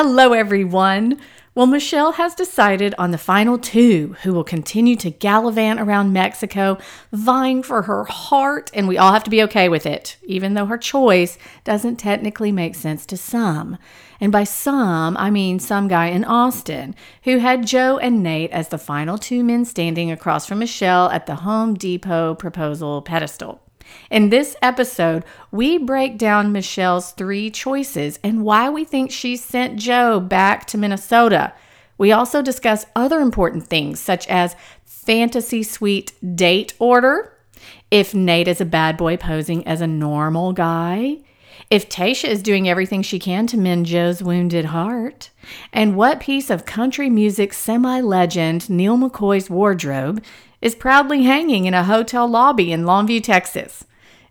Hello, everyone. Well, Michelle has decided on the final two who will continue to gallivant around Mexico, vying for her heart, and we all have to be okay with it, even though her choice doesn't technically make sense to some. And by some, I mean some guy in Austin who had Joe and Nate as the final two men standing across from Michelle at the Home Depot proposal pedestal. In this episode, we break down Michelle's three choices and why we think she sent Joe back to Minnesota. We also discuss other important things such as fantasy suite date order, if Nate is a bad boy posing as a normal guy, if Tayshia is doing everything she can to mend Joe's wounded heart, and what piece of country music semi legend Neal McCoy's wardrobe is proudly hanging in a hotel lobby in Longview, Texas.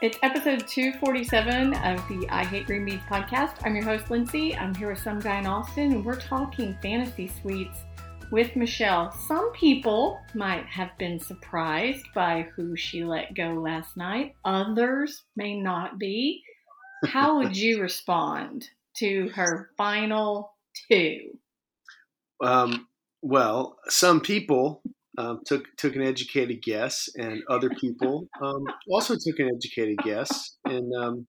It's episode 247 of the I Hate Green Beans podcast. I'm your host, Lindsay. I'm here with some guy in Austin, and we're talking fantasy suites with Michelle. Some people might have been surprised by who she let go last night, others may not be. How would you respond to her final two? Um, well, some people um, took took an educated guess, and other people um, also took an educated guess, and um,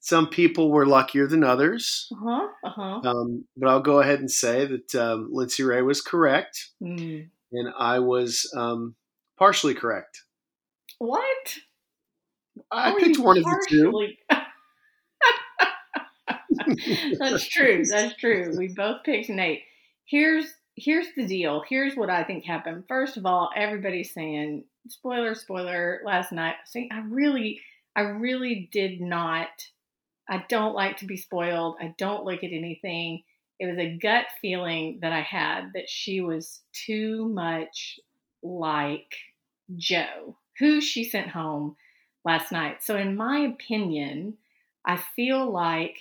some people were luckier than others. Uh-huh, uh-huh. Um, but I'll go ahead and say that um, Lindsay Ray was correct, Mm. and I was um, partially correct. What? I How picked one of the two. That's true. That's true. We both picked Nate. Here's here's the deal. Here's what I think happened. First of all, everybody's saying spoiler, spoiler. Last night, see, I really, I really did not. I don't like to be spoiled. I don't look at anything. It was a gut feeling that I had that she was too much like Joe, who she sent home last night. So, in my opinion, I feel like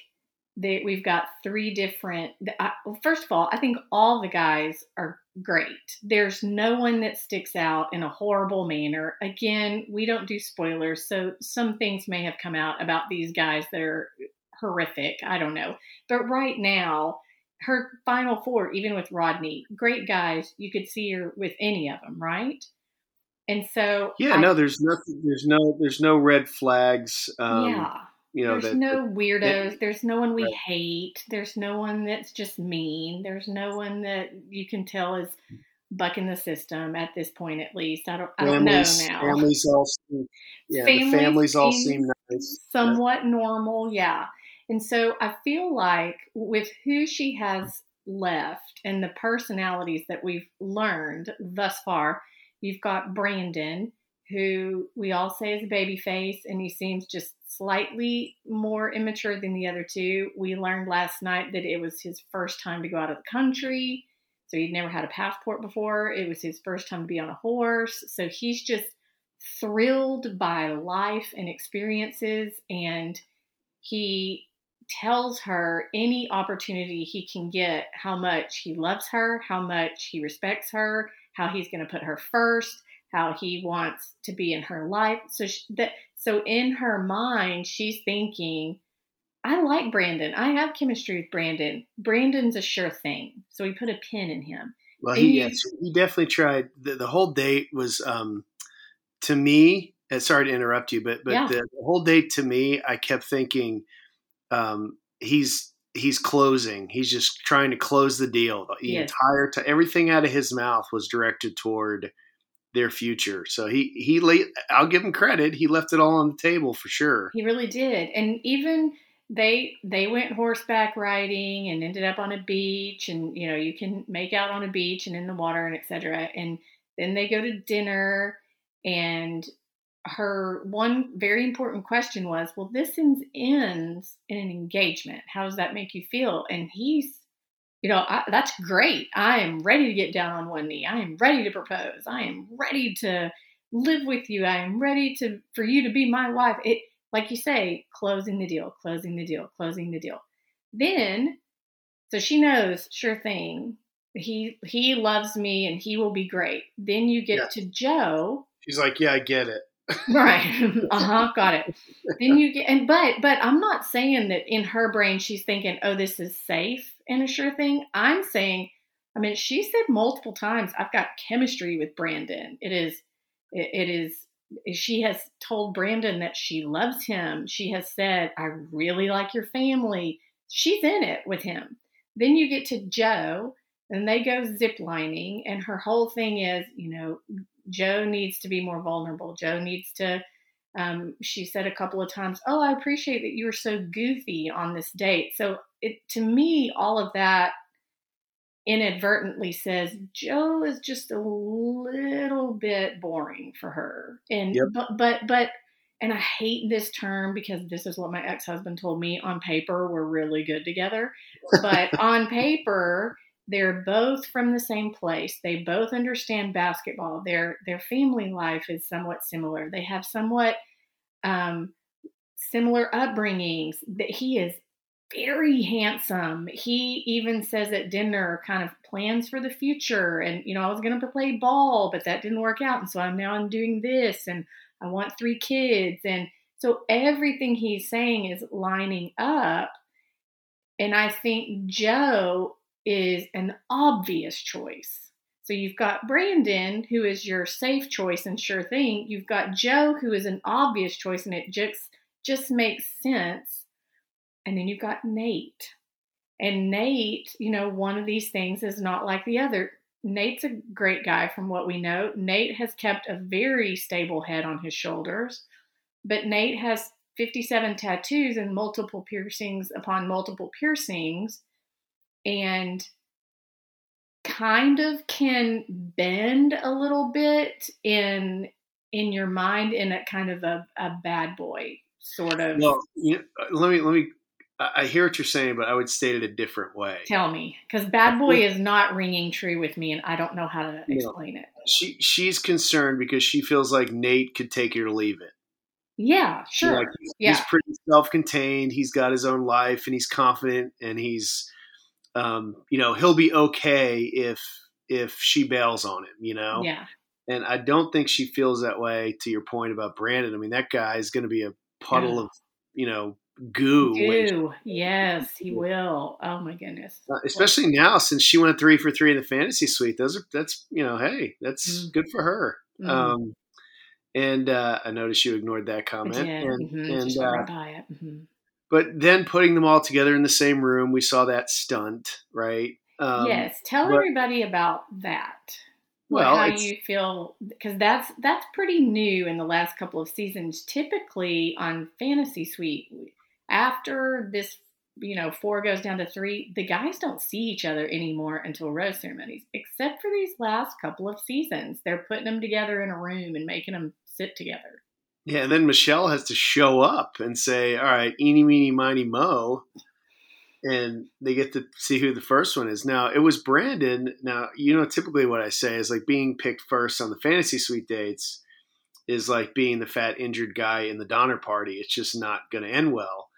that we've got three different. I, well, first of all, I think all the guys are great. There's no one that sticks out in a horrible manner. Again, we don't do spoilers, so some things may have come out about these guys that are horrific. I don't know. But right now, her final four, even with Rodney, great guys. You could see her with any of them, right? And so, Yeah, I- no, there's nothing. There's no. There's no red flags. Um, yeah. You know There's no weirdos. There's no one we Right. hate. There's no one that's just mean. There's no one that you can tell is bucking the system at this point, at least. I don't. I don't know now. families all. Seem, yeah, Families the families all seem seem nice. Somewhat normal, yeah. And so I feel like with who she has left and the personalities that we've learned thus far, you've got Brandon, who we all say is a baby face, and he seems just slightly more immature than the other two. We learned last night that it was his first time to go out of the country. So he'd never had a passport before. It was his first time to be on a horse. So he's just thrilled by life and experiences. And he tells her any opportunity he can get how much he loves her, how much he respects her, how he's going to put her first, how he wants to be in her life. So sh that so in her mind, she's thinking, I like Brandon. I have chemistry with Brandon. Brandon's a sure thing. So he put a pin in him. Well, And he you- yes, he definitely tried. The, the whole date was, um, to me. Sorry to interrupt you, but but Yeah. the, the whole date to me, I kept thinking, um, he's he's closing. He's just trying to close the deal. The Yes. entire time, everything out of his mouth was directed toward their future. So he he la- I'll give him credit. He left it all on the table for sure. He really did. And even they they went horseback riding and ended up on a beach and you know, you can make out on a beach and in the water and etc. And then they go to dinner and her one very important question was, Well, this ends, ends in an engagement. How does that make you feel? And he's, you know, I, that's great. I am ready to get down on one knee. I am ready to propose. I am ready to live with you. I am ready to for you to be my wife. It like you say, closing the deal, closing the deal, closing the deal. Then so she knows, sure thing. He he loves me and he will be great. Then you get to Joe. She's like, Yeah, I get it. right. uh-huh. Got it. Then you get and but but I'm not saying that in her brain she's thinking, oh, this is safe and a sure thing. I'm saying, I mean, she said multiple times, I've got chemistry with Brandon. It is it, it is she has told Brandon that she loves him. She has said, I really like your family. She's in it with him. Then you get to Joe and they go ziplining, and her whole thing is, you know, Joe needs to be more vulnerable. Joe needs to, um, she said a couple of times, Oh, I appreciate that you were so goofy on this date. So it, to me, all of that inadvertently says Joe is just a little bit boring for her. And yep. but but but and I hate this term because this is what my ex-husband told me on paper we're really good together. But on paper they're both from the same place. They both understand basketball. Their their family life is somewhat similar. They have somewhat um, similar upbringings. That he is very handsome. He even says at dinner kind of plans for the future. And, you know, I was going to play ball, but that didn't work out. And so I'm now I'm doing this and I want three kids. And so everything he's saying is lining up. And I think Joe is an obvious choice. So you've got Brandon, who is your safe choice and sure thing. You've got Joe, who is an obvious choice, and it just just makes sense and then you've got Nate. And Nate, you know, one of these things is not like the other. Nate's a great guy from what we know. Nate has kept a very stable head on his shoulders, but Nate has 57 tattoos and multiple piercings upon multiple piercings and kind of can bend a little bit in in your mind in a kind of a, a bad boy sort of well you know, let me let me I hear what you're saying, but I would state it a different way. Tell me, because Bad Boy is not ringing true with me, and I don't know how to explain it. She she's concerned because she feels like Nate could take it or leave it. Yeah, sure. Like he's, yeah. he's pretty self-contained. He's got his own life, and he's confident, and he's, um, you know, he'll be okay if if she bails on him. You know. Yeah. And I don't think she feels that way. To your point about Brandon, I mean, that guy is going to be a puddle yeah. of you know goo. Goo. Yes, he will. Oh my goodness. Uh, especially now, since she went three for three in the fantasy suite. Those are that's you know, hey, that's mm. good for her. Mm. Um, and uh, I noticed you ignored that comment. And, mm-hmm. and uh, mm-hmm. But then putting them all together in the same room, we saw that stunt, right? Um, yes. Tell but, everybody about that well, how you feel because that's that's pretty new in the last couple of seasons. Typically on Fantasy Suite, after this, you know, four goes down to three, the guys don't see each other anymore until rose ceremonies, except for these last couple of seasons. They're putting them together in a room and making them sit together. Yeah, and then Michelle has to show up and say, "All right, eeny, meeny, miny, mo," and they get to see who the first one is. Now, it was Brandon. Now, you know, typically what I say is like being picked first on the fantasy suite dates is like being the fat injured guy in the Donner party. It's just not going to end well.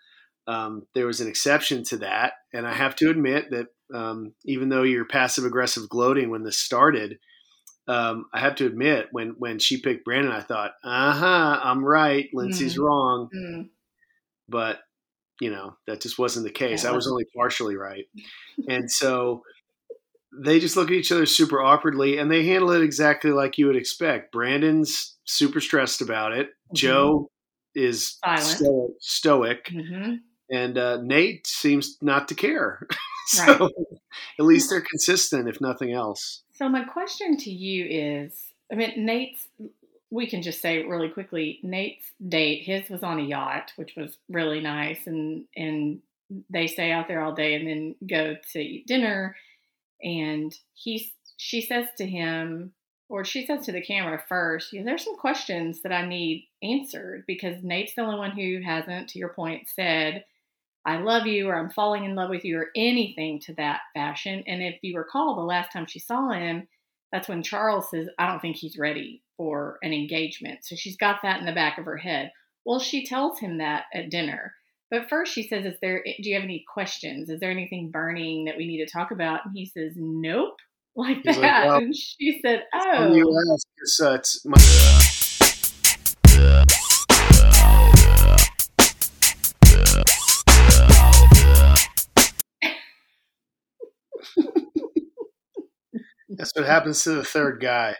Um, there was an exception to that, and I have to admit that um, even though you're passive aggressive gloating when this started, um, I have to admit when when she picked Brandon, I thought, uh huh, I'm right, Lindsay's mm. wrong, mm. but you know that just wasn't the case. Yeah. I was only partially right, and so they just look at each other super awkwardly, and they handle it exactly like you would expect. Brandon's super stressed about it. Mm-hmm. Joe is stoic, stoic mm-hmm and uh, Nate seems not to care. so right. at least they're consistent, if nothing else. So my question to you is: I mean, Nate's. We can just say really quickly. Nate's date, his was on a yacht, which was really nice, and and they stay out there all day and then go to eat dinner. And he, she says to him, or she says to the camera first, know, there's some questions that I need answered because Nate's the only one who hasn't, to your point, said, I love you or I'm falling in love with you or anything to that fashion. And if you recall, the last time she saw him, that's when Charles says, I don't think he's ready for an engagement. So she's got that in the back of her head. Well, she tells him that at dinner. But first she says, Is there do you have any questions? Is there anything burning that we need to talk about? And he says, Nope like He's that. Like, well, and she said, "Oh." You ask, it's, uh, it's my- That's what happens to the third guy.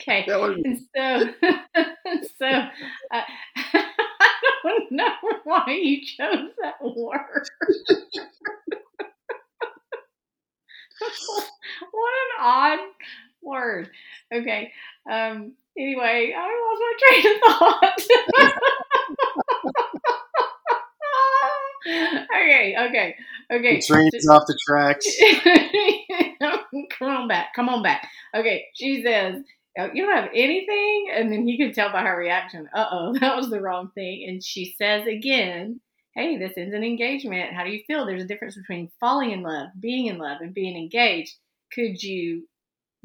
okay. Was- so, so uh, don't know why you chose that word. what an odd word. Okay. Um, anyway, I lost my train of thought. Okay, okay, okay. The train's off the tracks. Come on back. Come on back. Okay, she says uh, you don't have anything? And then he could tell by her reaction, uh oh, that was the wrong thing. And she says again, hey, this is an engagement. How do you feel? There's a difference between falling in love, being in love, and being engaged. Could you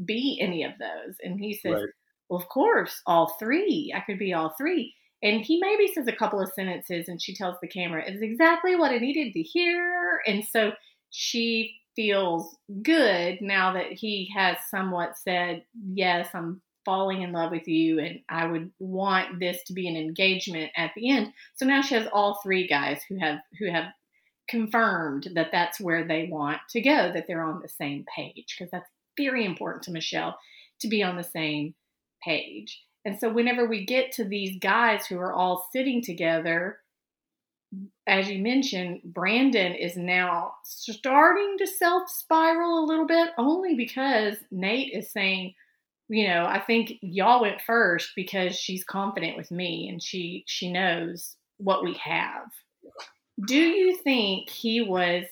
be any of those? And he says, right. well, of course, all three. I could be all three. And he maybe says a couple of sentences and she tells the camera, it's exactly what I needed to hear. And so she feels good now that he has somewhat said, Yes, I'm falling in love with you and I would want this to be an engagement at the end. So now she has all three guys who have who have confirmed that that's where they want to go, that they're on the same page because that's very important to Michelle to be on the same page. And so whenever we get to these guys who are all sitting together, as you mentioned, Brandon is now starting to self spiral a little bit, only because Nate is saying, you know, I think y'all went first because she's confident with me and she she knows what we have. Do you think he was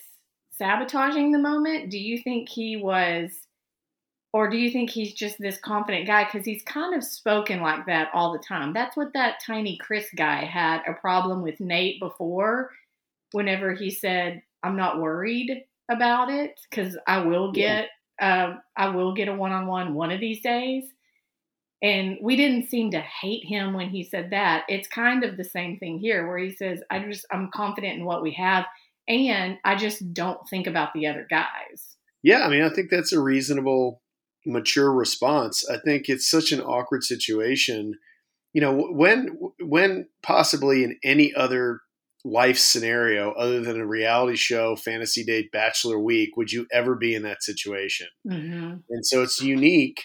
sabotaging the moment? Do you think he was or do you think he's just this confident guy cuz he's kind of spoken like that all the time. That's what that tiny Chris guy had a problem with Nate before whenever he said I'm not worried about it cuz I will get uh, I will get a one-on-one one of these days. And we didn't seem to hate him when he said that. It's kind of the same thing here where he says, I just, I'm confident in what we have. And I just don't think about the other guys. Yeah. I mean, I think that's a reasonable, mature response. I think it's such an awkward situation. You know, when, when possibly in any other life scenario other than a reality show, fantasy date, bachelor week would you ever be in that situation? Mm-hmm. And so it's unique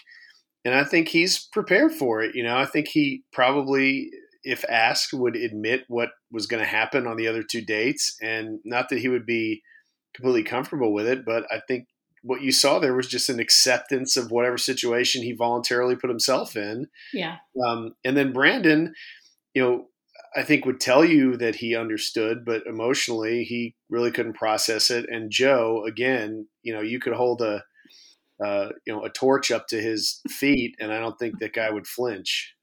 and I think he's prepared for it. You know, I think he probably, if asked, would admit what was going to happen on the other two dates, and not that he would be completely comfortable with it, but I think what you saw there was just an acceptance of whatever situation he voluntarily put himself in. Yeah. Um, and then Brandon, you know, I think would tell you that he understood, but emotionally he really couldn't process it. And Joe, again, you know, you could hold a uh, you know, a torch up to his feet, and I don't think that guy would flinch.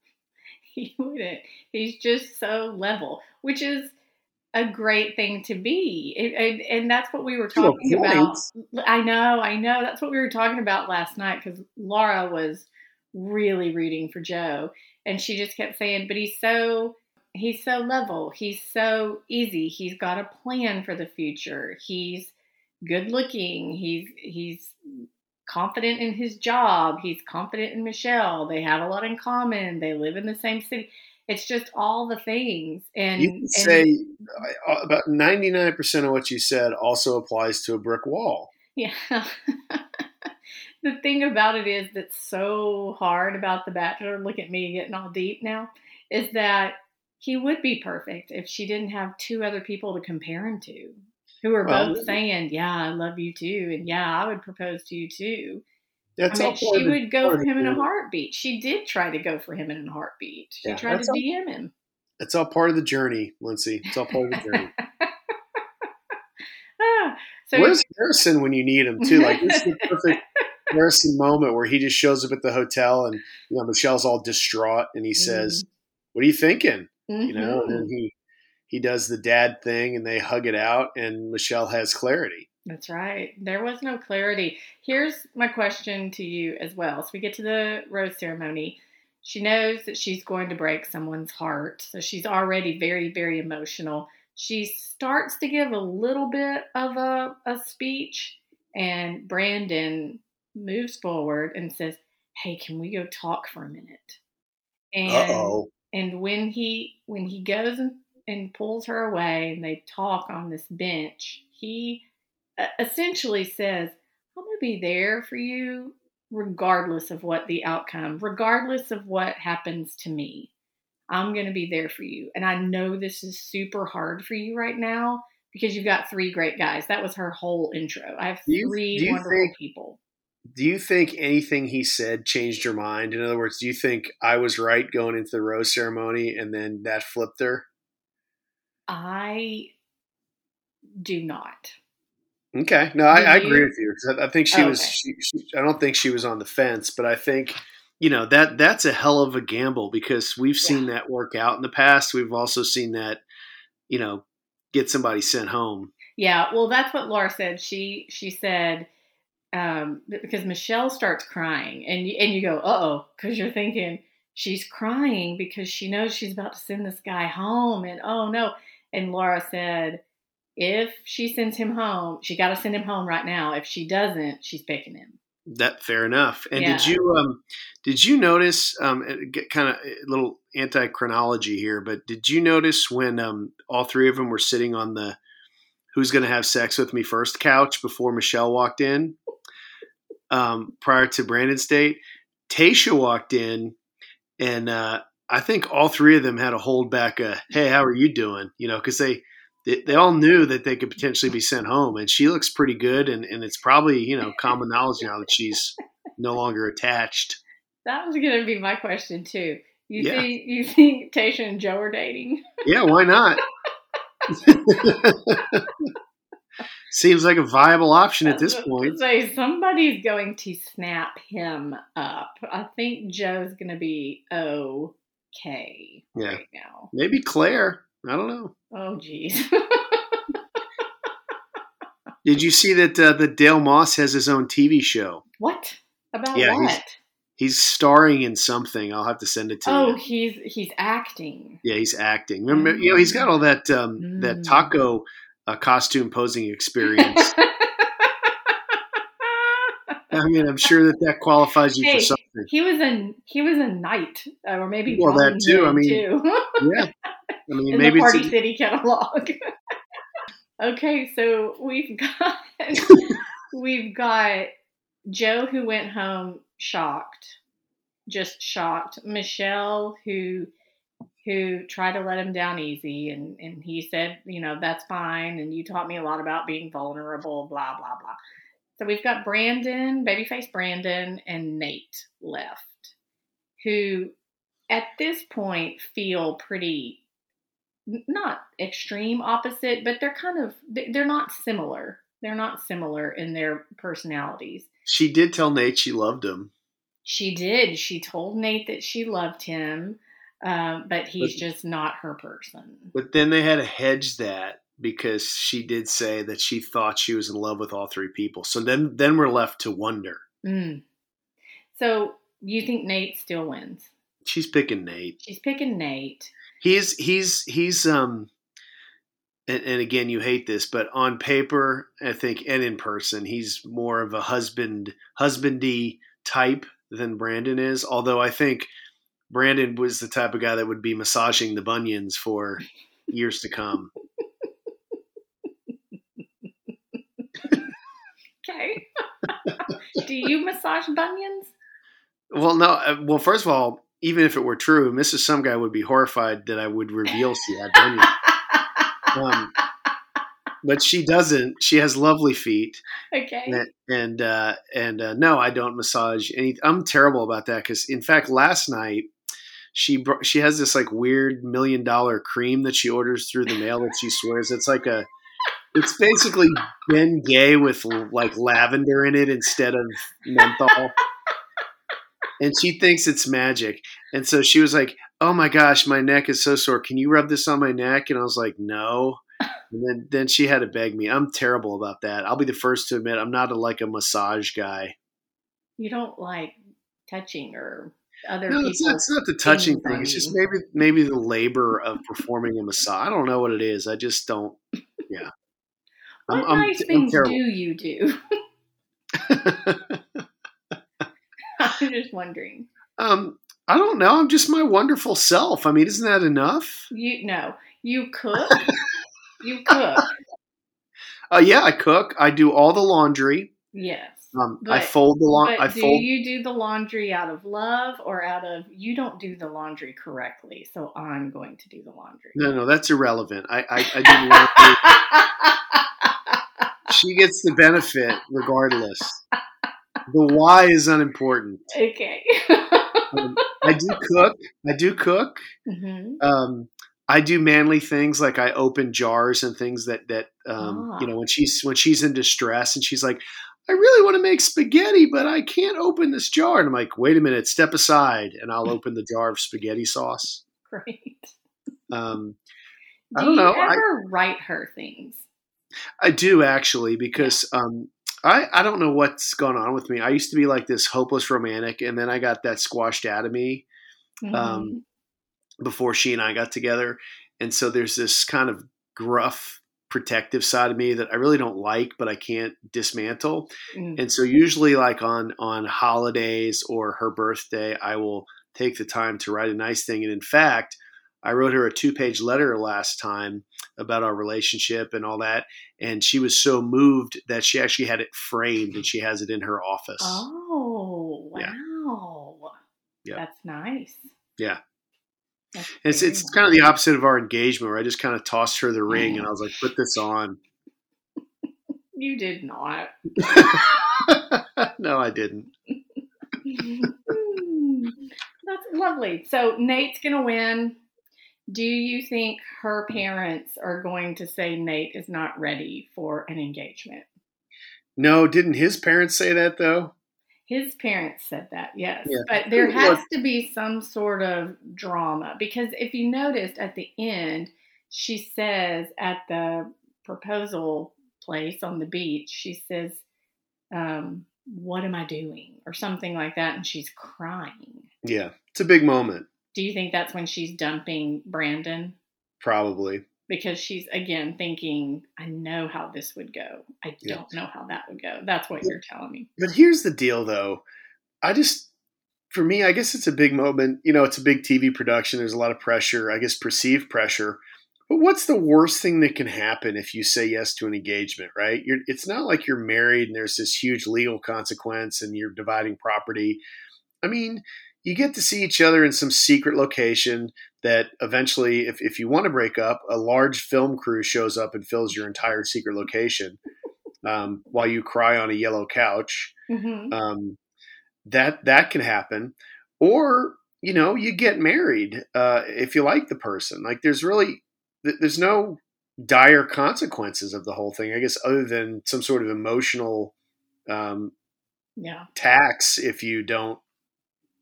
He wouldn't. He's just so level, which is a great thing to be, it, and, and, that's what we were talking about. I know, I know. That's what we were talking about last night because Laura was really rooting for Joe, and she just kept saying, "But he's so." He's so level. He's so easy. He's got a plan for the future. He's good looking. He's he's confident in his job. He's confident in Michelle. They have a lot in common. They live in the same city. It's just all the things. And you can say uh, about 99% of what you said also applies to a brick wall. Yeah. the thing about it is that's so hard about The Bachelor, look at me getting all deep now, is that he would be perfect if she didn't have two other people to compare him to who are well, both saying, "Yeah, I love you too," and "Yeah, I would propose to you too." That's I mean, she would go for him in a heartbeat. She did try to go for him in a heartbeat. She yeah, tried to all, DM him. It's all part of the journey, Lindsay. It's all part of the journey. so Where's Harrison when you need him too? Like this is the perfect Harrison moment where he just shows up at the hotel and you know Michelle's all distraught and he says, "What are you thinking?" You know, and then Mhm. he he does the dad thing and they hug it out and Michelle has clarity. That's right. There was no clarity. Here's my question to you as well. So we get to the rose ceremony. She knows that she's going to break someone's heart. So she's already very, very emotional. She starts to give a little bit of a, a speech, and Brandon moves forward and says, Hey, can we go talk for a minute? And Uh-oh. and when he when he goes and, and pulls her away and they talk on this bench, he essentially says, I'm going to be there for you regardless of what the outcome, regardless of what happens to me. I'm going to be there for you. And I know this is super hard for you right now because you've got three great guys. That was her whole intro. I have Do you- three do wonderful think- people. Do you think anything he said changed your mind? In other words, do you think I was right going into the rose ceremony and then that flipped her? I do not. Okay, no, I, I agree with you I, I think she Oh, was. okay. She, she, I don't think she was on the fence, but I think you know that that's a hell of a gamble because we've seen that work out in the past. We've also seen that you know get somebody sent home. Yeah, well, that's what Laura said. She she said um, because Michelle starts crying, and you, and you go, uh oh, because you're thinking she's crying because she knows she's about to send this guy home, and oh no. And Laura said, if she sends him home, she got to send him home right now. If she doesn't, she's picking him. That fair enough. And did you um did you notice um kind of a little anti chronology here, but did you notice when um all three of them were sitting on the who's going to have sex with me first couch before Michelle walked in um prior to Brandon's date, Tayshia walked in and uh I think all three of them had to hold back a hey, how are you doing? You know, cuz they they, they all knew that they could potentially be sent home and she looks pretty good and, and it's probably you know common knowledge now that she's no longer attached That was going to be my question too. You Yeah. think you think Tayshia and Joe are dating? yeah why not seems like a viable option at this point Say somebody's going to snap him up. I think Joe's going to be okay Yeah. right now. maybe claire i don't know Oh, geez. did you see that uh, that dale moss has his own tv show what about Yeah, what? he's- he's starring in something i'll have to send it to Oh, you he's he's acting. yeah he's acting remember you know he's got all that um that Mm. taco uh, costume posing experience i mean i'm sure that that qualifies you Hey, for something he was a he was a knight, uh, or maybe Well, that too, I mean, too. yeah i mean in maybe the it's Party City catalog. okay, so we've got we've got Joe who went home shocked, just shocked. Michelle who who tried to let him down easy, and and he said, you know, that's fine, and you taught me a lot about being vulnerable, blah blah blah. So we've got Brandon, babyface Brandon, and Nate left, who at this point feel pretty not extreme opposite, but they're kind of they- they're not similar. They're not similar in their personalities. she did tell nate she loved him She did. She told Nate that she loved him, um, but he's But- just not her person. But then they had to hedge that because she did say that she thought she was in love with all three people. So then then we're left to wonder. Mm. So you think Nate still wins? She's picking Nate. She's picking Nate. He's he's he's um and, and again you hate this, but on paper, I think and in person, he's more of a husband husbandy type than Brandon is. Although I think Brandon was the type of guy that would be massaging the bunions for years to come. Okay. Do you massage bunions? Well, no. uh, Well, first of all, even if it were true, Mrs. Some Guy would be horrified that I would reveal she had bunions. Um, but she doesn't. She has lovely feet, okay. and and uh, and uh, no, I don't massage any. I'm terrible about that because, in fact, last night she she has this like weird million dollar cream that she orders through the mail that she swears it's like a it's basically Bengay with like lavender in it instead of menthol. And she thinks it's magic. And so she was like, "Oh my gosh, my neck is so sore. Can you rub this on my neck?" And I was like, "No." And then then she had to beg me. I'm terrible about that. I'll be the first to admit I'm not a, like a massage guy. You don't like touching or other No, it's not, it's not the touching thing. It's just maybe maybe the labor of performing a massage. I don't know what it is. I just don't. Yeah. What I'm- I'm- nice I'm things do you do? I'm just wondering. um, I don't know. I'm just my wonderful self. I mean, isn't that enough? You no, you cook. you cook. Uh, yeah, I cook. I do all the laundry. Yes. Um, I fold the laundry. But I do fold. you do the laundry out of love or out of you don't do the laundry correctly, so I'm going to do the laundry? no, no, that's irrelevant. I, I, I do laundry. she gets the benefit regardless. The why is unimportant. okay. Um, I do cook. I do cook. hmm Um, I do manly things like I open jars and things that that um, Ah. you know when she's when she's in distress and she's like, I really want to make spaghetti, but I can't open this jar. And I'm like, wait a minute, step aside, and I'll open the jar of spaghetti sauce. Great. Um, Do I don't you know. I- write her things? I do actually because um, I I don't know what's going on with me. I used to be like this hopeless romantic, and then I got that squashed out of me. Um, before she and I got together. And so there's this kind of gruff, protective side of me that I really don't like, but I can't dismantle. Mm. And so usually like on on holidays or her birthday, I will take the time to write a nice thing. And in fact, I wrote her a two-page letter last time about our relationship and all that, and she was so moved that she actually had it framed and she has it in her office. Oh, wow. Yeah. That's nice. Yeah. That's It's it's nice. kind of the opposite of our engagement where I just kind of tossed her the ring and I was like, put this on. You did not. no, I didn't. That's lovely. So Nate's going to win. Do you think her parents are going to say Nate is not ready for an engagement? No, didn't his parents say that though? His parents said that, yes. Yeah. But there has to be some sort of drama because if you noticed at the end, she says at the proposal place on the beach, she says, um, What am I doing? or something like that. And she's crying. Yeah, it's a big moment, Do you think that's when she's dumping Brandon? probably. Because she's again thinking, I know how this would go. I Yeah. don't know how that would go. That's what you're telling me. But here's the deal though. I just for me, I guess it's a big moment. You know, it's a big TV production. There's a lot of pressure, I guess perceived pressure. But what's the worst thing that can happen if you say yes to an engagement, right? You're, it's not like you're married and there's this huge legal consequence and you're dividing property. I mean, you get to see each other in some secret location that eventually, if, if you want to break up, a large film crew shows up and fills your entire secret location um, while you cry on a yellow couch. hmm Um, that that can happen, or you know, you get married uh, if you like the person. Like, there's really there's no dire consequences of the whole thing, I guess, other than some sort of emotional um, Yeah. tax if you don't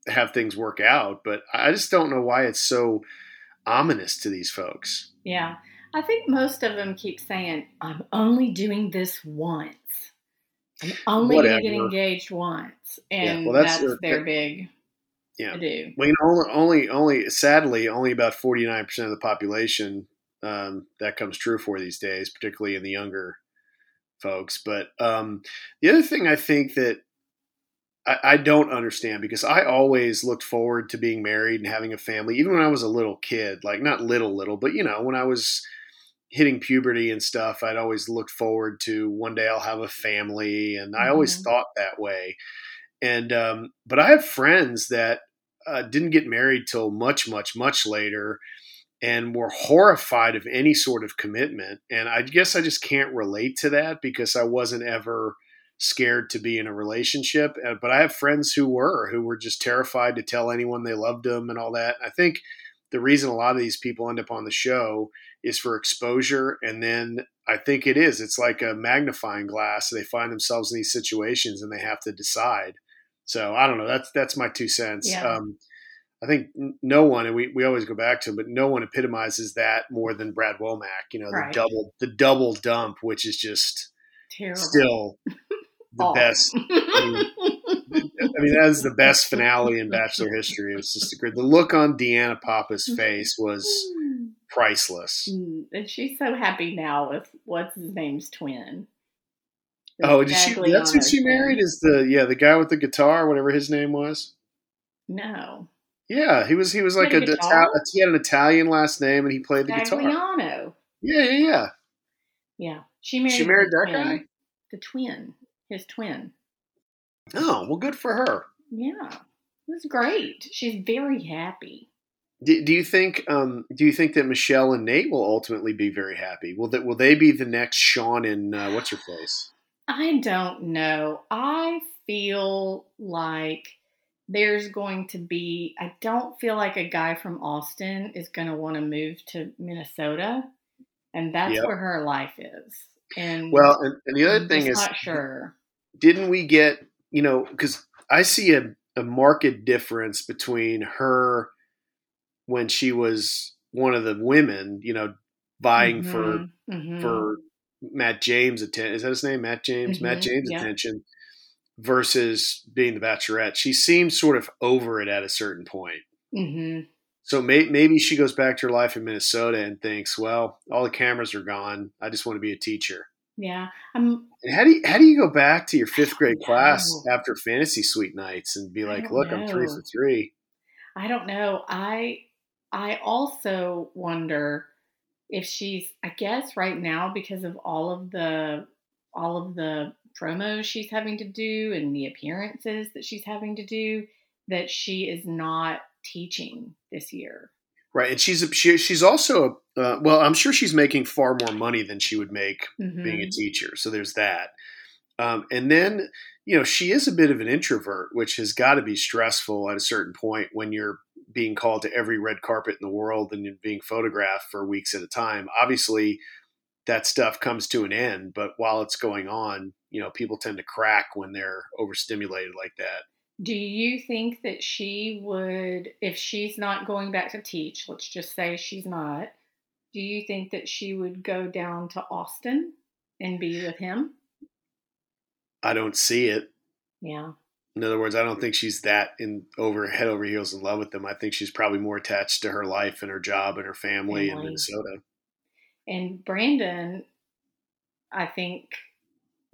have things work out. But I just don't know why it's so ominous to these folks. Yeah. I think most of them keep saying, I'm only doing this once. I'm only going to get engaged once. And well, that's, that's- their that- big Yeah. to do. Well, you know, only, only, only, sadly, only about 49% of the population um, that comes true for these days, particularly in the younger folks. But um, the other thing I think that I, I don't understand because I always looked forward to being married and having a family, even when I was a little kid, like not little, little, but you know, when I was hitting puberty and stuff, I'd always looked forward to one day I'll have a family. And I always Mhm. thought that way. And, um, but I have friends that uh, didn't get married till much, much, much later and were horrified of any sort of commitment. And I guess I just can't relate to that because I wasn't ever scared to be in a relationship. Uh, But I have friends who were, who were just terrified to tell anyone they loved them and all that. I think the reason a lot of these people end up on the show is for exposure, and then I think it is. It's like a magnifying glass. They find themselves in these situations, and they have to decide. So I don't know. That's that's my two cents. Yeah. Um, I think no one, and we, we always go back to, it, but no one epitomizes that more than Brad Womack. You know, the Right. double the double dump, which is just Terrible. still the Awful. best. I mean, that is the best finale in Bachelor history. It was just a great. The look on DeAnna Pappas' face was priceless. Mm, and she's so happy now with what's his name's twin. The Oh, did she? That's who she twin. married. Is the yeah the guy with the guitar, whatever his name was. No, Yeah, he was. He was like a, guitar? He had an Italian last name, and he played the guitar. Stagliano. Yeah, yeah, yeah. Yeah, she married. She married that twin. guy. The twin, his twin. Oh, well, good for her. Yeah, it was great. She's very happy. Do, do you think? Um, do you think that Michelle and Nate will ultimately be very happy? Will that? Will they be the next Sean and uh, what's her face? I don't know. I feel like there's going to be, I don't feel like a guy from Austin is going to want to move to Minnesota. And that's Yep. where her life is. And Well, and, and the other thing is, not sure. Didn't we get you know because i see a, a marked difference between her when she was one of the women you know vying for Mhm, mhm. for matt james attention is that his name? Matt james? Matt Mhm, james yeah. attention versus being the bachelorette. She seems sort of over it at a certain point. Mhm. so may, maybe she goes back to her life in minnesota and thinks well all the cameras are gone. I just want to be a teacher Yeah. How do you how do you go back to your fifth grade class know. after fantasy suite nights and be like, look, I'm three for three. I don't know. I I also wonder if she's I guess right now because of all of the all of the promos she's having to do and the appearances that she's having to do that she is not teaching this year. Right, and she's a, she, she's also a, uh, well, I'm sure she's making far more money than she would make Mhm. being a teacher. So there's that. Um, and then you know she is a bit of an introvert, which has got to be stressful at a certain point when you're being called to every red carpet in the world and you're being photographed for weeks at a time. Obviously, that stuff comes to an end, but while it's going on, you know, people tend to crack when they're overstimulated like that. Do you think that she would, if she's not going back to teach, let's just say she's not, do you think that she would go down to Austin and be with him? I don't see it. Yeah. In other words, I don't think she's that in over head over heels in love with them. I think she's probably more attached to her life and her job and her family, in Minnesota. And Brandon, I think,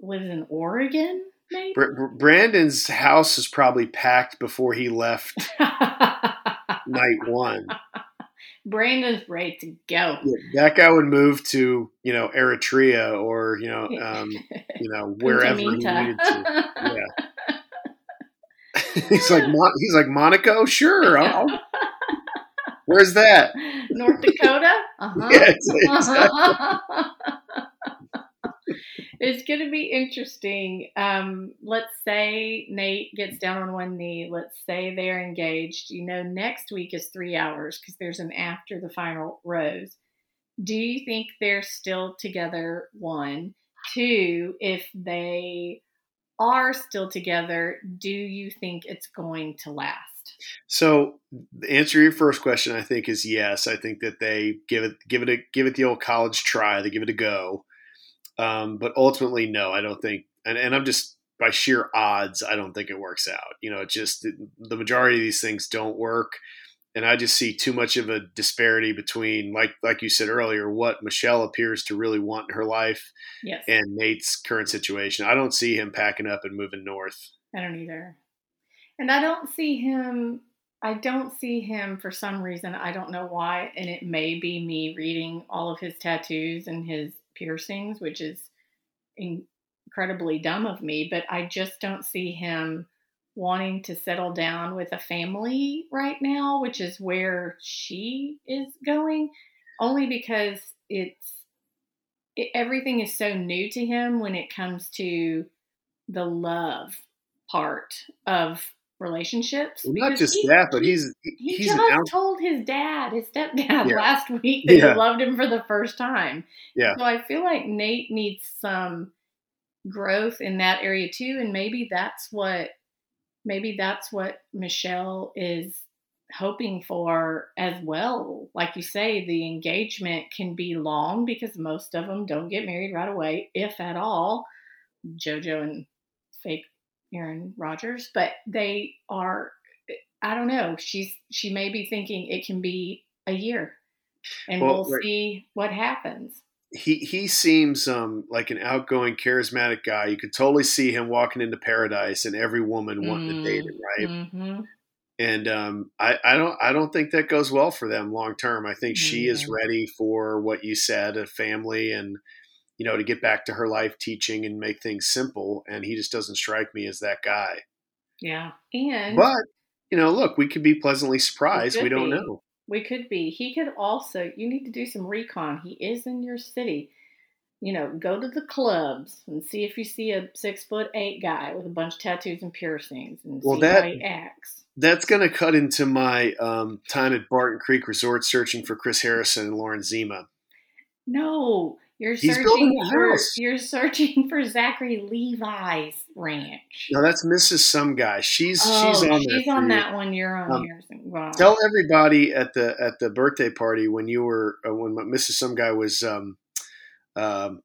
lives in Oregon? Br- Br- Brandon's house is probably packed before he left night one. Brandon's ready to go. That guy would move to you know Eritrea or you know um, you know wherever he needed to. Yeah. he's like Mon- he's like Monaco, sure. I'll, where's that? North Dakota? Uh-huh. Yeah, exactly. It's going to be interesting. Um, let's say Nate gets down on one knee. Let's say they're engaged. You know, next week is three hours because there's an after the final rose. Do you think they're still together? One. Two, if they are still together, do you think it's going to last? So the answer to your first question, I think, is yes. I think that they give it give it a give it the old college try. They give it a go. Um, but ultimately, no, I don't think. And, and I'm just by sheer odds, I don't think it works out. You know, it just the majority of these things don't work, and I just see too much of a disparity between, like like you said earlier, what Michelle appears to really want in her life Yes. and Nate's current situation. I don't see him packing up and moving north. I don't either. And I don't see him, I don't see him for some reason. I don't know why. And it may be me reading all of his tattoos and his piercings, which is incredibly dumb of me, but I just don't see him wanting to settle down with a family right now, which is where she is going, only because it's it, everything is so new to him when it comes to the love part of relationships. Well, not just he- that, but he's He he's just out, told his dad, his stepdad, Yeah. last week that Yeah. he loved him for the first time. Yeah. So I feel like Nate needs some growth in that area too, and maybe that's what maybe that's what Michelle is hoping for as well. Like you say, the engagement can be long because most of them don't get married right away, if at all. JoJo and fake Aaron Rodgers, but they are I don't know. She's she may be thinking it can be a year, and Well, we'll right. see what happens. he he seems um like an outgoing, charismatic guy. You could totally see him walking into paradise and every woman wanting to date him, right? hmm And um, I, I don't I don't think that goes well for them long term. I think she is Mhm. ready for what you said, a family, and you know to get back to her life teaching and make things simple. And he just doesn't strike me as that guy. Yeah, and But you know, look, we could be pleasantly surprised. could We don't be. know. we could be. He could also. You need to do some recon. He is in your city. You know, go to the clubs and see if you see a six foot eight guy with a bunch of tattoos and piercings, and Well, see that- how he acts. That's going to cut into my um, time at Barton Creek Resort searching for Chris Harrison and Lauren Zima. No, you're He's searching for you're searching for Zachary Levi's ranch. No, that's Mrs. Some Guy. She's oh, she's on she's on you. that one. You're on Um, yours. Wow. Tell everybody at the at the birthday party when you were uh, when Mrs. Some Guy was um, um,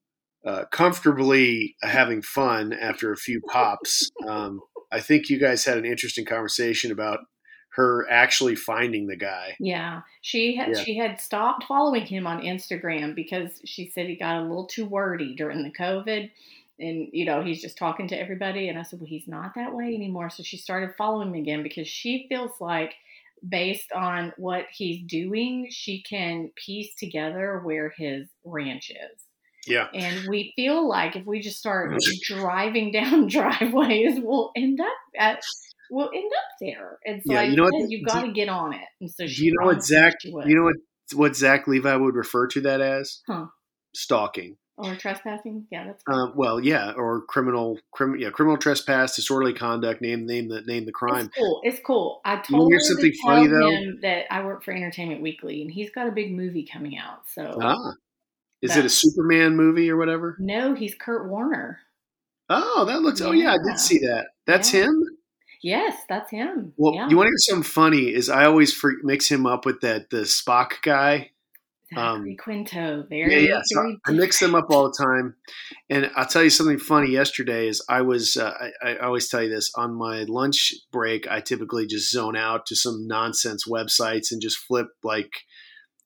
uh, comfortably having fun after a few pops. Um, I think you guys had an interesting conversation about her actually finding the guy. Yeah, she had Yeah. she had stopped following him on Instagram because she said he got a little too wordy during the COVID, and you know he's just talking to everybody. And I said, well, he's not that way anymore. So she started following him again because she feels like, based on what he's doing, she can piece together where his ranch is. Yeah. And we feel like if we just start mm-hmm. driving down driveways, we'll end up at we'll end up there. And so Yeah, I you know what said the- you got to get on it. And so you know what Zach? You know what what Zach Levi would refer to that as? Huh. Stalking. or trespassing? Yeah, that's. Um, well, yeah, or criminal, crim, yeah, criminal trespass, disorderly conduct. Name, name the name the crime. It's cool. It's cool. I told her something to funny, though? him that I work for Entertainment Weekly, and he's got a big movie coming out. So Ah, is it a Superman movie or whatever? no, he's Kurt Warner. Oh, that looks. Oh, yeah, I did see that. That's Yeah. him. Yes, that's him. Well, yeah. you want to hear something funny? Is I always mix him up with that the Spock guy. Zachary um, Quinto. Yeah, Very, yeah. So very I mix them up all the time. And I'll tell you something funny. Yesterday is I was. Uh, I, I always tell you this on my lunch break. I typically just zone out to some nonsense websites and just flip like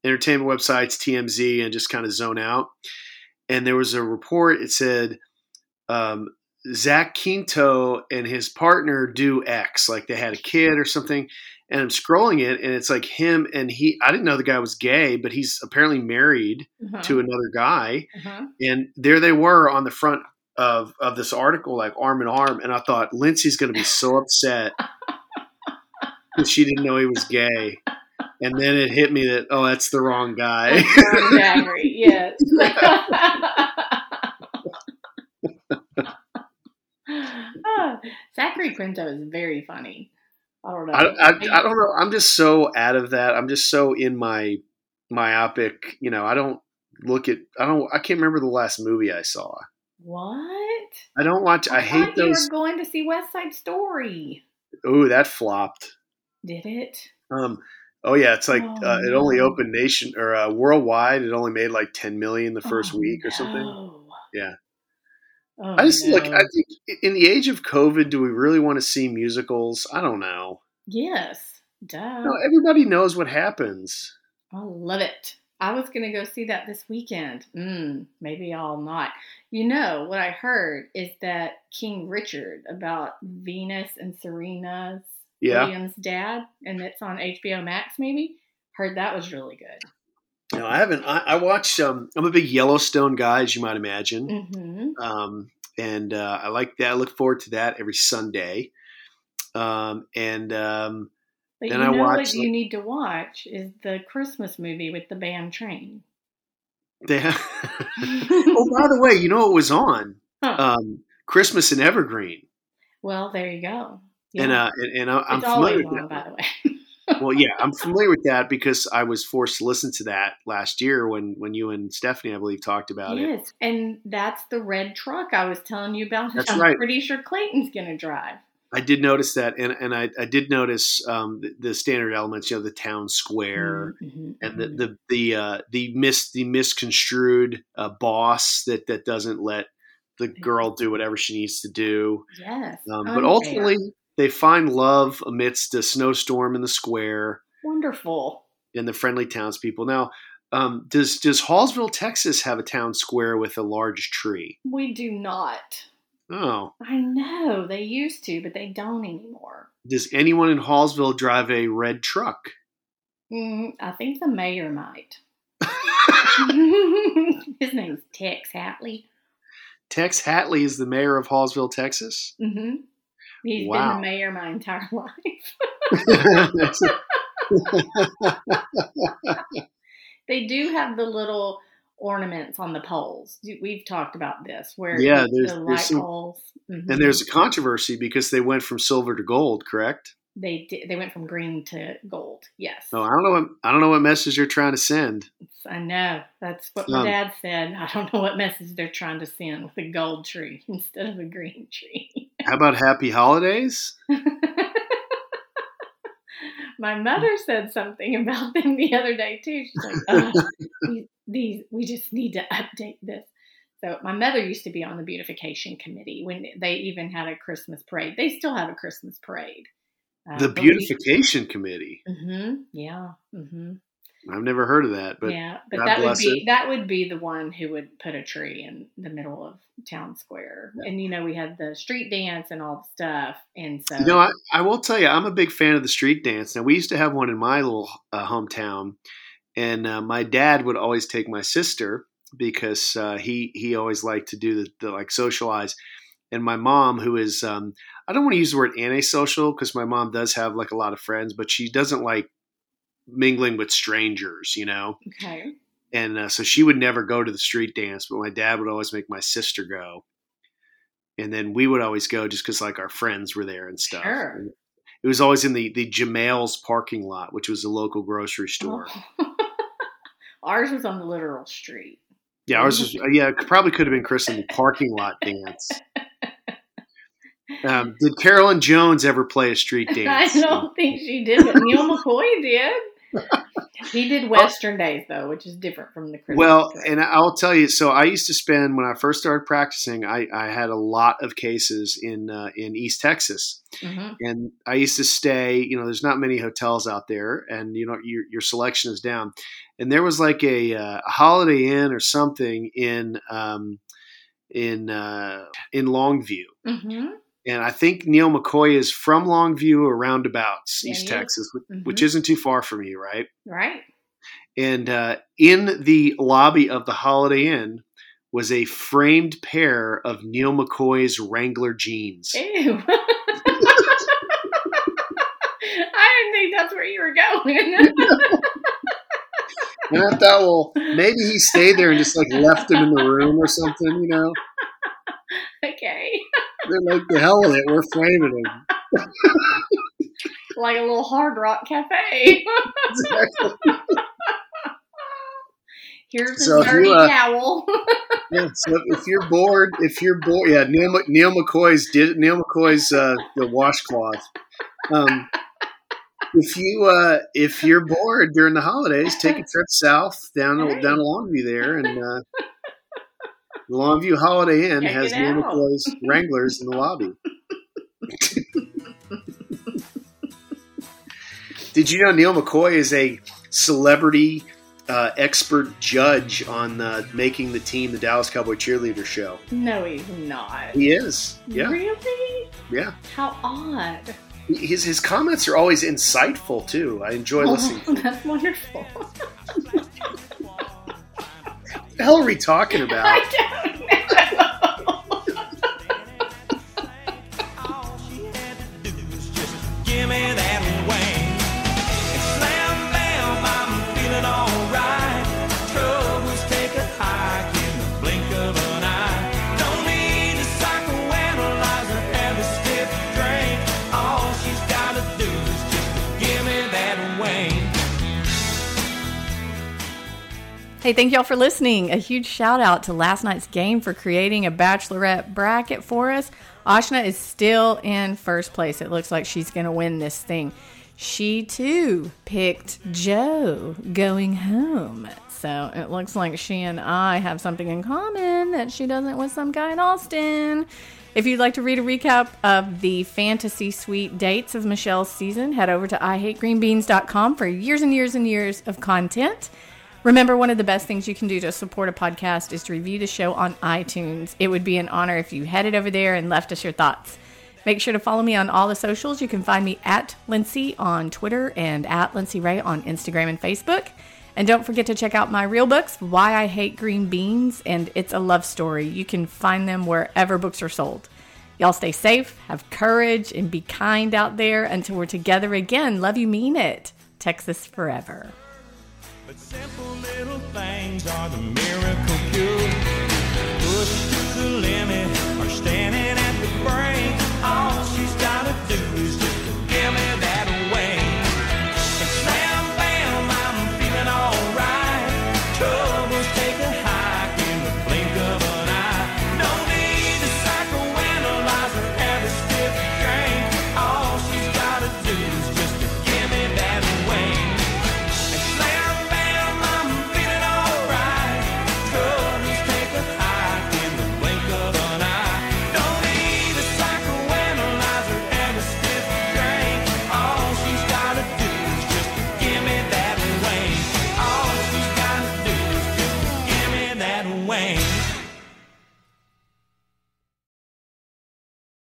entertainment websites, TMZ, and just kind of zone out. And there was a report. It said um, Zach Quinto and his partner do X, like they had a kid or something. And I'm scrolling it, and it's like him and he. I didn't know the guy was gay, but he's apparently married Uh-huh, to another guy. uh-huh. And there they were on the front of, of this article, like arm in arm. And I thought, Lindsay's going to be so upset because she didn't know he was gay. And then it hit me that, oh, that's the wrong guy. Ron Zachary, yes. Ah, Zachary Quinto is very funny. I don't know. I, I, I don't know. I'm just so out of that. I'm just so in my myopic, you know, I don't look at, I don't, I can't remember the last movie I saw. What? I don't watch, I, hate thought you those. were going to see West Side Story. Oh, that flopped. Did it? Um, oh yeah, it's like Oh, uh, it only opened nation or uh, worldwide. It only made like 10 million the first Oh, week or something. Yeah. Oh, I just like. I think in the age of COVID, do we really want to see musicals? I don't know. yes. Duh. No, everybody knows what happens. I love it. I was going to go see that this weekend. Mm, maybe I'll not. You know, what I heard is that King Richard about Venus and Serena's Yeah, Williams' dad, and it's on HBO Max, maybe. Heard that was really good. No, I haven't. I, I watched. Um, I'm a big Yellowstone guy, as you might imagine, Mm-hmm. um, and uh, I like that. I look forward to that every Sunday. Um, and um, But Then you I watch. what you like- need to watch is the Christmas movie with the band Train. they have. oh, by the way, you know what was on Huh. um, Christmas in Evergreen. Well, there you go. Yeah. And uh, and, and I- I'm it's familiar that. by the way. well, yeah, I'm familiar with that because I was forced to listen to that last year when when you and Stephanie, I believe, talked about it. yes, and that's the red truck I was telling you about. That's I'm right. pretty sure Clayton's going to drive. I did notice that, and and I, I did notice um, the, the standard elements, you know, the town square. Mhm, And the mhm. the the uh, the mis the misconstrued uh, boss that that doesn't let the girl do whatever she needs to do, yes, um, but ultimately they find love amidst a snowstorm in the square wonderful. and the friendly townspeople. Now, um, does does Hallsville, Texas, have a town square with a large tree? We do not. Oh, I know they used to, but they don't anymore. does anyone in Hallsville drive a red truck? Mm, I think the mayor might. His name's Tex Hatley. Tex Hatley is the mayor of Hallsville, Texas. hmm He's been the mayor my entire life. They do have the little ornaments on the poles. We've talked about this, where Yeah, there's- the there's some- poles. Mhm. and there's a controversy because they went from silver to gold, correct? They did, they went from green to gold. Yes, Oh, I don't know what I don't know what message you're trying to send. I know. That's what my dad said. I don't know what message they're trying to send with a gold tree instead of a green tree. How about happy holidays? my mother said something about them the other day too. She's like, uh, "Ugh, these, these, we just need to update this. So my mother used to be on the beautification committee when they even had a Christmas parade. They still have a Christmas parade. Uh, The beautification committee. Mm-hmm. Yeah. Mm-hmm. I've never heard of that, but yeah, but God that would be her. that would be the one who would put a tree in the middle of town square. And you know, we had the street dance and all the stuff, and so you know, I, I will tell you, I'm a big fan of the street dance. Now, we used to have one in my little uh, hometown, and uh, my dad would always take my sister because uh, he he always liked to do the, the like socialize. And my mom, who is um, I don't want to use the word antisocial because my mom does have like a lot of friends, but she doesn't like mingling with strangers, you know. okay, and uh, so she would never go to the street dance but my dad would always make my sister go and then we would always go just because like our friends were there and stuff Sure. And it was always in the the Jamel's parking lot which was a local grocery store Oh. Ours was on the literal street. yeah ours was, yeah it probably could have been christened the parking lot dance um, did carolyn jones ever play a street dance I don't think she did, but Neal McCoy did. He did Western Days though, which is different from the Christmas. Well, show. and I'll tell you. So I used to spend when I first started practicing. I, I had a lot of cases in uh, in East Texas, Mhm. and I used to stay. You know, there's not many hotels out there, and you know your your selection is down. And there was like a, uh, a Holiday Inn or something in um, in uh, in Longview, Mhm. And I think Neal McCoy is from Longview or roundabouts, Yeah, East. Texas, which, Mhm. which isn't too far from you, right? right. And uh, in the lobby of the Holiday Inn was a framed pair of Neal McCoy's Wrangler jeans. Ew. I didn't think that's where you were going. And I thought, well, maybe he stayed there and just like left them in the room or something, you know? okay. They're like, the hell with it, we're framing them. Like a little hard rock cafe. Exactly. Here's So a if you, dirty uh, towel. Yeah, so if you're bored, if you're bored, yeah, Neal, Mc- Neal McCoy's did Neal McCoy's uh, the washcloth. Um, if you uh, if you're bored during the holidays, take a trip south down down Longview there, and uh, the Longview Holiday Inn Check has it Neal out. McCoy's Wranglers in the lobby. Did you know Neal McCoy is a celebrity uh, expert judge on uh, making the team the Dallas Cowboy cheerleader show? no, he's not. He is. Yeah, Really? yeah. How odd. His his comments are always insightful too. I enjoy listening. Oh, that's wonderful. What the hell are we talking about? I Hey, thank y'all for listening. A huge shout out to last night's game for creating a bachelorette bracket for us. Ashna is still in first place. It looks like she's going to win this thing. She too picked Joe going home. So it looks like she and I have something in common that she doesn't with some guy in Austin. If you'd like to read a recap of the fantasy suite dates of Michelle's season, head over to IHateGreenBeans.com for years and years and years of content. Remember, one of the best things you can do to support a podcast is to review the show on iTunes. It would be an honor if you headed over there and left us your thoughts. Make sure to follow me on all the socials. You can find me at Lindsay on Twitter and at Lindsay Ray on Instagram and Facebook. And don't forget to check out my real books, Why I Hate Green Beans and It's a Love Story. You can find them wherever books are sold. Y'all stay safe, have courage, and be kind out there until we're together again. Love you, mean it. Texas forever. But simple little things are the miracle cure. Push to the limit or standing.